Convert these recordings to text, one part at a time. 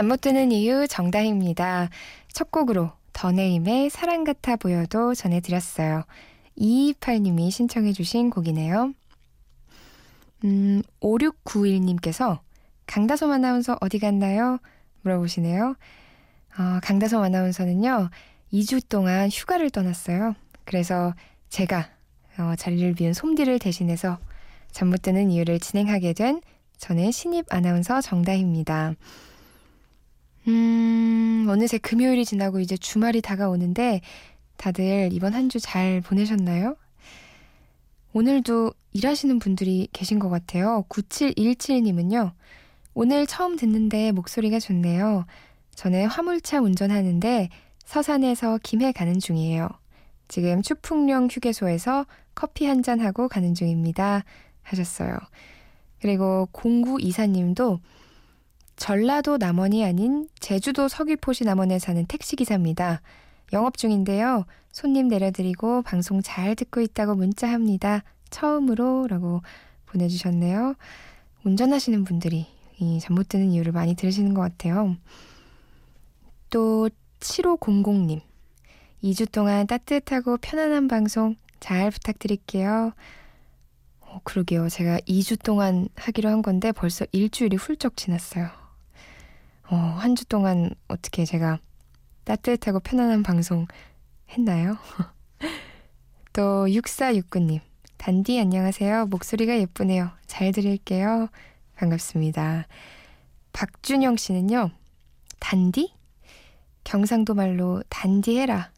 잠 못 드는 이유 정다희입니다. 첫 곡으로 더네임의 사랑 같아 보여도 전해드렸어요. 228님이 신청해주신 곡이네요. 음, 5691님께서 강다솜 아나운서 어디 갔나요? 물어보시네요. 어, 강다솜 아나운서는요, 2주 동안 휴가를 떠났어요. 그래서 제가 어, 자리를 비운 솜디를 대신해서 잠 못 드는 이유를 진행하게 된 저는 신입 아나운서 정다희입니다. 음, 어느새 금요일이 지나고 이제 주말이 다가오는데 다들 이번 한 주 잘 보내셨나요? 오늘도 일하시는 분들이 계신 것 같아요. 9717님은요. 오늘 처음 듣는데 목소리가 좋네요. 저는 화물차 운전하는데 서산에서 김해 가는 중이에요. 지금 추풍령 휴게소에서 커피 한 잔하고 가는 중입니다. 하셨어요. 그리고 0924님도 전라도 남원이 아닌 제주도 서귀포시 남원에 사는 택시기사입니다. 영업 중인데요. 손님 내려드리고 방송 잘 듣고 있다고 문자합니다. 처음으로 라고 보내주셨네요. 운전하시는 분들이 이잠못 드는 이유를 많이 들으시는 것 같아요. 또 7500님. 2주 동안 따뜻하고 편안한 방송 잘 부탁드릴게요. 어, 그러게요. 제가 2주 동안 하기로 한 건데 벌써 일주일이 훌쩍 지났어요. 어, 한 주 동안 어떻게 제가 따뜻하고 편안한 방송 했나요? 또 6469님 단디 안녕하세요. 목소리가 예쁘네요. 잘 들을게요. 반갑습니다. 박준영 씨는요. 단디? 경상도 말로 단디해라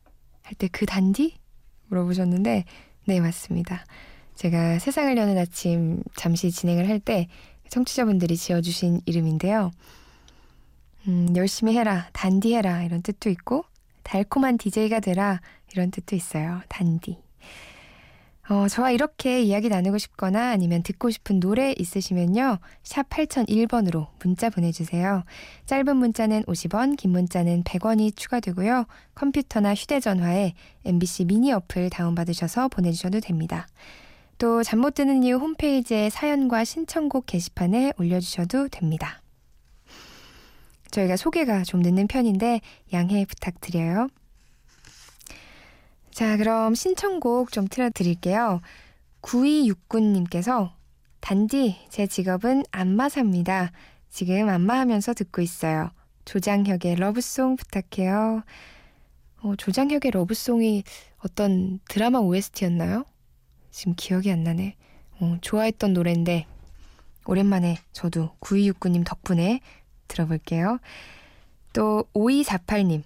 할 때 그 단디? 물어보셨는데 네 맞습니다. 제가 세상을 여는 아침 잠시 진행을 할 때 청취자분들이 지어주신 이름인데요. 음, 열심히 해라, 단디해라 이런 뜻도 있고 달콤한 DJ가 되라 이런 뜻도 있어요. 단디. 어, 저와 이렇게 이야기 나누고 싶거나 아니면 듣고 싶은 노래 있으시면요. 샵 8001번으로 문자 보내주세요. 짧은 문자는 50원, 긴 문자는 100원이 추가되고요. 컴퓨터나 휴대전화에 MBC 미니 어플 다운받으셔서 보내주셔도 됩니다. 또 잠 못 드는 이유 홈페이지에 사연과 신청곡 게시판에 올려주셔도 됩니다. 저희가 소개가 좀 늦는 편인데 양해 부탁드려요. 자, 그럼 신청곡 좀 틀어드릴게요. 9269님께서 단디, 제 직업은 안마사입니다. 지금 안마하면서 듣고 있어요. 조장혁의 러브송 부탁해요. 어, 조장혁의 러브송이 어떤 드라마 OST였나요? 지금 기억이 안 나네. 어, 좋아했던 노래인데 오랜만에 저도 9269님 덕분에 들어볼게요. 또 5248님.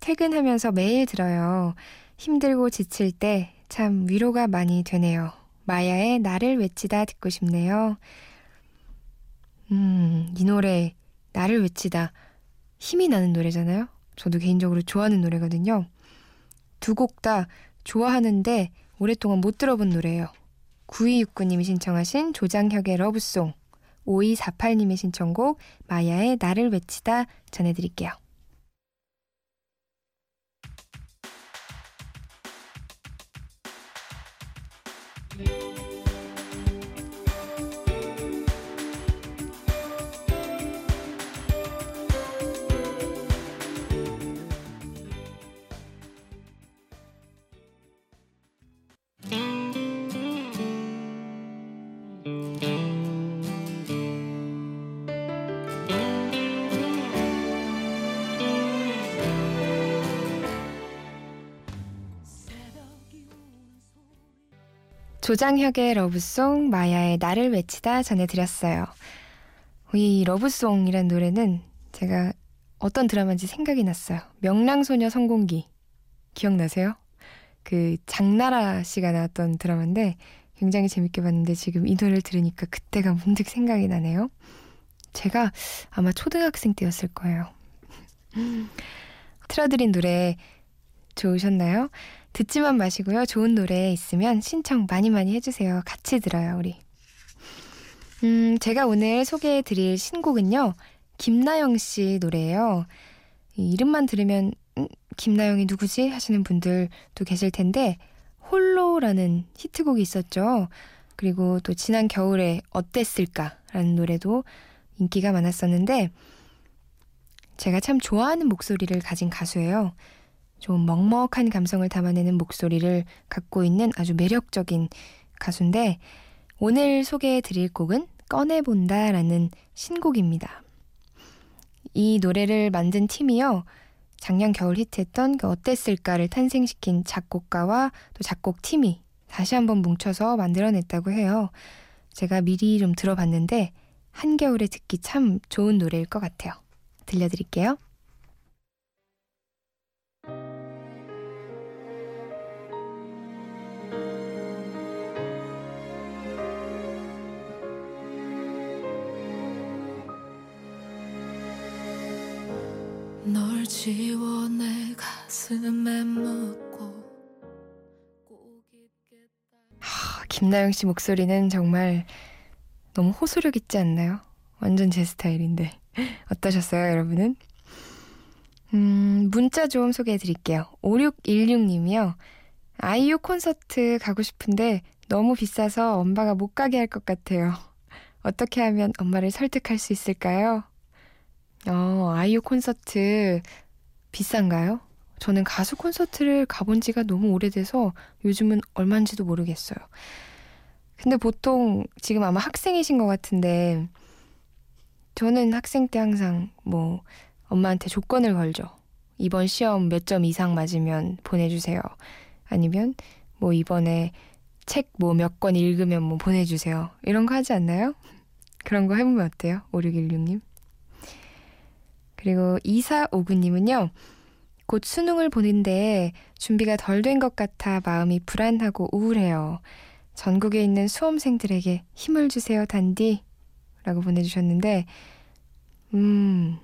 퇴근하면서 매일 들어요. 힘들고 지칠 때 참 위로가 많이 되네요. 마야의 나를 외치다 듣고 싶네요. 음, 이 노래 나를 외치다 힘이 나는 노래잖아요. 저도 개인적으로 좋아하는 노래거든요. 두 곡 다 좋아하는데 오랫동안 못 들어본 노래예요. 9269님이 신청하신 조장혁의 러브송 5248님의 신청곡 마야의 나를 외치다 전해드릴게요. 조장혁의 러브송, 마야의 나를 외치다 전해드렸어요. 이 러브송이란 노래는 제가 어떤 드라마인지 생각이 났어요. 명랑소녀 성공기. 기억나세요? 그 장나라 씨가 나왔던 드라마인데 굉장히 재밌게 봤는데 지금 이 노래를 들으니까 그때가 문득 생각이 나네요. 제가 아마 초등학생 때였을 거예요. 틀어드린 노래 좋으셨나요? 듣지만 마시고요. 좋은 노래 있으면 신청 많이 많이 해주세요. 같이 들어요, 우리. 음, 제가 오늘 소개해 드릴 신곡은요. 김나영 씨 노래예요. 이름만 들으면 음, 김나영이 누구지 하시는 분들도 계실 텐데 홀로라는 히트곡이 있었죠. 그리고 또 지난 겨울에 어땠을까라는 노래도 인기가 많았었는데 제가 참 좋아하는 목소리를 가진 가수예요. 좀 먹먹한 감성을 담아내는 목소리를 갖고 있는 아주 매력적인 가수인데 오늘 소개해 드릴 곡은 꺼내본다라는 신곡입니다. 이 노래를 만든 팀이요. 작년 겨울 히트했던 그 어땠을까를 탄생시킨 작곡가와 또 작곡팀이 다시 한번 뭉쳐서 만들어냈다고 해요. 제가 미리 좀 들어봤는데 한겨울에 듣기 참 좋은 노래일 것 같아요. 들려드릴게요. 널 지워 내 가슴에 묻고 하, 김나영 씨 목소리는 정말 너무 호소력 있지 않나요? 완전 제 스타일인데 어떠셨어요, 여러분은? 음, 문자 좀 소개해 드릴게요. 5616님이요. 아이유 콘서트 가고 싶은데 너무 비싸서 엄마가 못 가게 할 것 같아요. 어떻게 하면 엄마를 설득할 수 있을까요? 어, 아이유 콘서트 비싼가요? 저는 가수 콘서트를 가본 지가 너무 오래돼서 요즘은 얼마인지도 모르겠어요. 근데 보통 지금 아마 학생이신 것 같은데 저는 학생 때 항상 뭐 엄마한테 조건을 걸죠. 이번 시험 몇 점 이상 맞으면 보내주세요. 아니면 뭐 이번에 책 뭐 몇 권 읽으면 뭐 보내주세요. 이런 거 하지 않나요? 그런 거 해보면 어때요? 5616님. 그리고 2459님은요. 곧 수능을 보는데 준비가 덜 된 것 같아 마음이 불안하고 우울해요. 전국에 있는 수험생들에게 힘을 주세요, 단디. 라고 보내주셨는데, 음,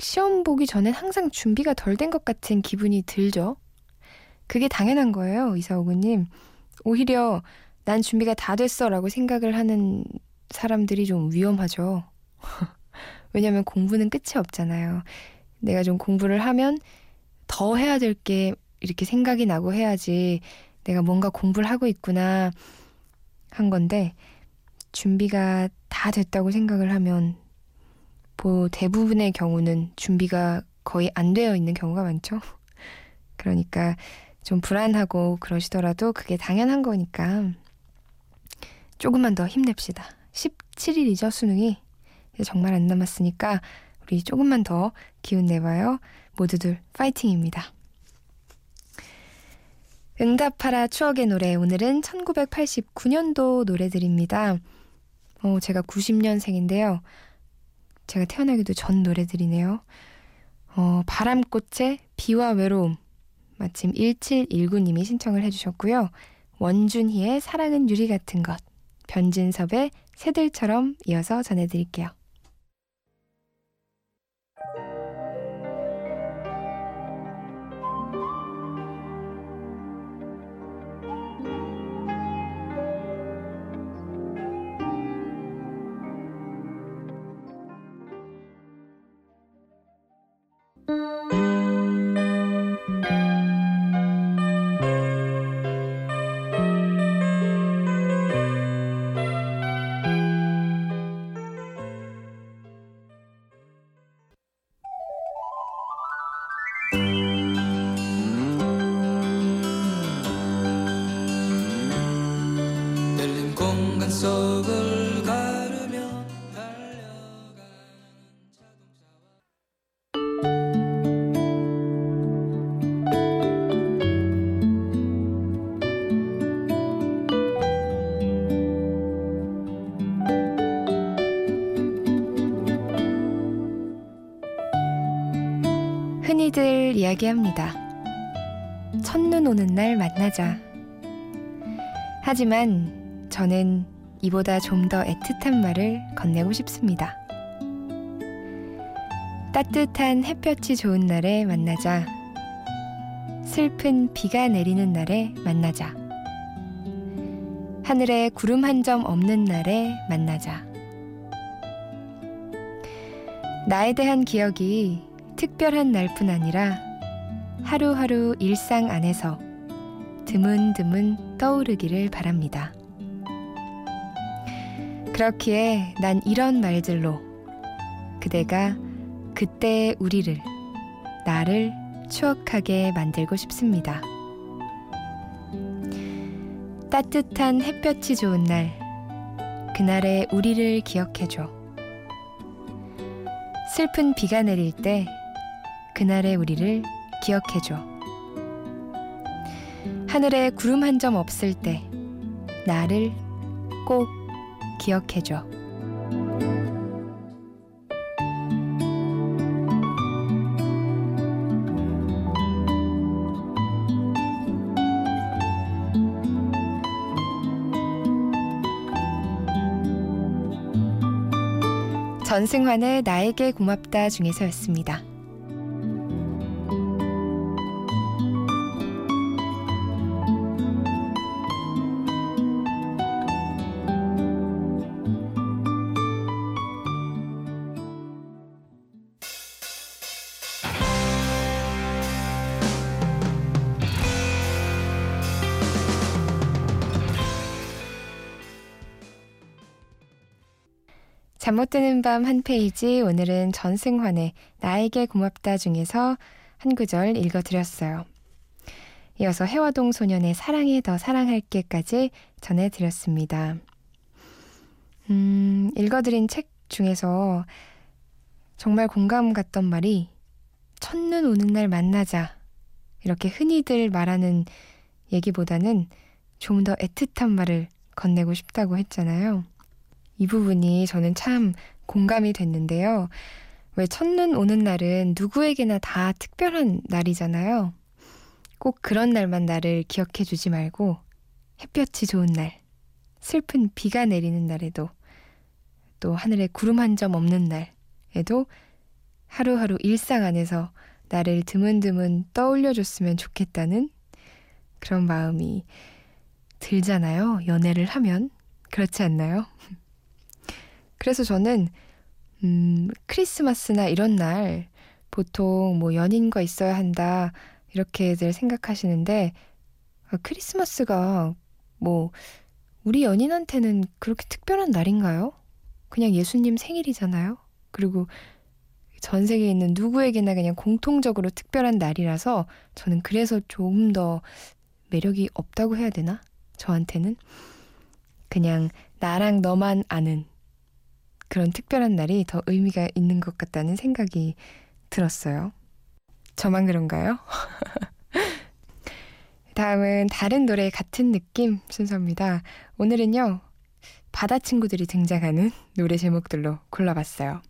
시험 보기 전엔 항상 준비가 덜 된 것 같은 기분이 들죠? 그게 당연한 거예요, 이사오구님. 오히려 난 준비가 다 됐어 라고 생각을 하는 사람들이 좀 위험하죠. 왜냐면 공부는 끝이 없잖아요. 내가 좀 공부를 하면 더 해야 될 게 이렇게 생각이 나고 해야지 내가 뭔가 공부를 하고 있구나 한 건데 준비가 다 됐다고 생각을 하면 뭐 대부분의 경우는 준비가 거의 안 되어 있는 경우가 많죠. 그러니까 좀 불안하고 그러시더라도 그게 당연한 거니까 조금만 더 힘냅시다. 17일이죠, 수능이. 정말 안 남았으니까 우리 조금만 더 기운 내봐요. 모두들 파이팅입니다. 응답하라 추억의 노래. 오늘은 1989년도 노래들입니다. 어, 제가 90년생인데요. 제가 태어나기도 전 노래들이네요. 어, 바람꽃의 비와 외로움. 마침 1719님이 신청을 해주셨고요. 원준희의 사랑은 유리 같은 것. 변진섭의 새들처럼 이어서 전해드릴게요. 흔히들 이야기합니다. 첫눈 오는 날 만나자. 하지만 저는 이보다 좀 더 애틋한 말을 건네고 싶습니다. 따뜻한 햇볕이 좋은 날에 만나자. 슬픈 비가 내리는 날에 만나자. 하늘에 구름 한 점 없는 날에 만나자. 나에 대한 기억이 특별한 날뿐 아니라 하루하루 일상 안에서 드문드문 떠오르기를 바랍니다. 그렇기에 난 이런 말들로 그대가 그때의 우리를, 나를 추억하게 만들고 싶습니다. 따뜻한 햇볕이 좋은 날, 그날의 우리를 기억해줘. 슬픈 비가 내릴 때, 그날의 우리를 기억해줘. 하늘에 구름 한 점 없을 때, 나를 꼭 기억해줘. 전승환의 나에게 고맙다 중에서였습니다. 잠 못 드는 밤 한 페이지 오늘은 전승환의 나에게 고맙다 중에서 한 구절 읽어드렸어요. 이어서 해화동 소년의 사랑해 더 사랑할게까지 전해드렸습니다. 음, 읽어드린 책 중에서 정말 공감 갔던 말이 첫눈 오는 날 만나자 이렇게 흔히들 말하는 얘기보다는 좀 더 애틋한 말을 건네고 싶다고 했잖아요. 이 부분이 저는 참 공감이 됐는데요. 왜 첫눈 오는 날은 누구에게나 다 특별한 날이잖아요. 꼭 그런 날만 나를 기억해 주지 말고 햇볕이 좋은 날, 슬픈 비가 내리는 날에도 또 하늘에 구름 한 점 없는 날에도 하루하루 일상 안에서 나를 드문드문 떠올려 줬으면 좋겠다는 그런 마음이 들잖아요. 연애를 하면. 그렇지 않나요? 그래서 저는 음, 크리스마스나 이런 날 보통 뭐 연인과 있어야 한다 이렇게들 생각하시는데 아, 크리스마스가 뭐 우리 연인한테는 그렇게 특별한 날인가요? 그냥 예수님 생일이잖아요. 그리고 전 세계에 있는 누구에게나 그냥 공통적으로 특별한 날이라서 저는 그래서 조금 더 매력이 없다고 해야 되나? 저한테는 그냥 나랑 너만 아는 그런 특별한 날이 더 의미가 있는 것 같다는 생각이 들었어요. 저만 그런가요? 다음은 다른 노래 같은 느낌 순서입니다. 오늘은요, 바다 친구들이 등장하는 노래 제목들로 골라봤어요.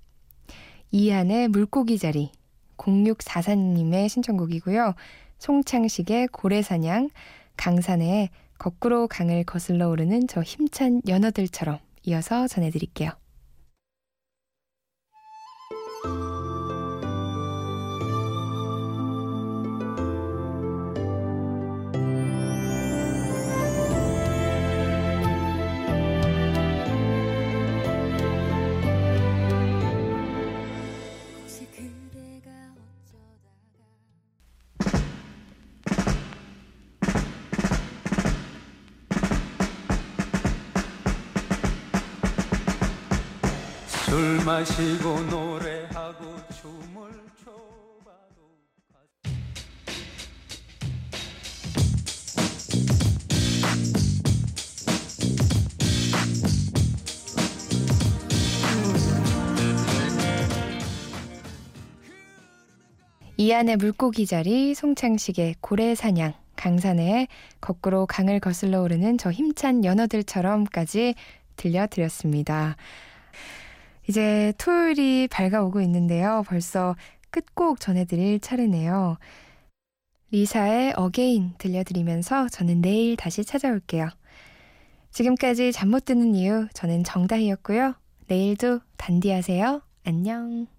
이한의 물고기 자리, 0644님의 신청곡이고요. 송창식의 고래사냥, 강산의 거꾸로 강을 거슬러 오르는 저 힘찬 연어들처럼 이어서 전해드릴게요. 마시고 노래하고 춤을 춰봐도 이안의 물고기 자리, 송창식의 고래 사냥, 강산의 거꾸로 강을 거슬러 오르는 저 힘찬 연어들처럼까지 들려드렸습니다. 이제 토요일이 밝아오고 있는데요. 벌써 끝곡 전해드릴 차례네요. 리사의 Again 들려드리면서 저는 내일 다시 찾아올게요. 지금까지 잠 못 드는 이유 저는 정다희였고요. 내일도 단디하세요. 안녕.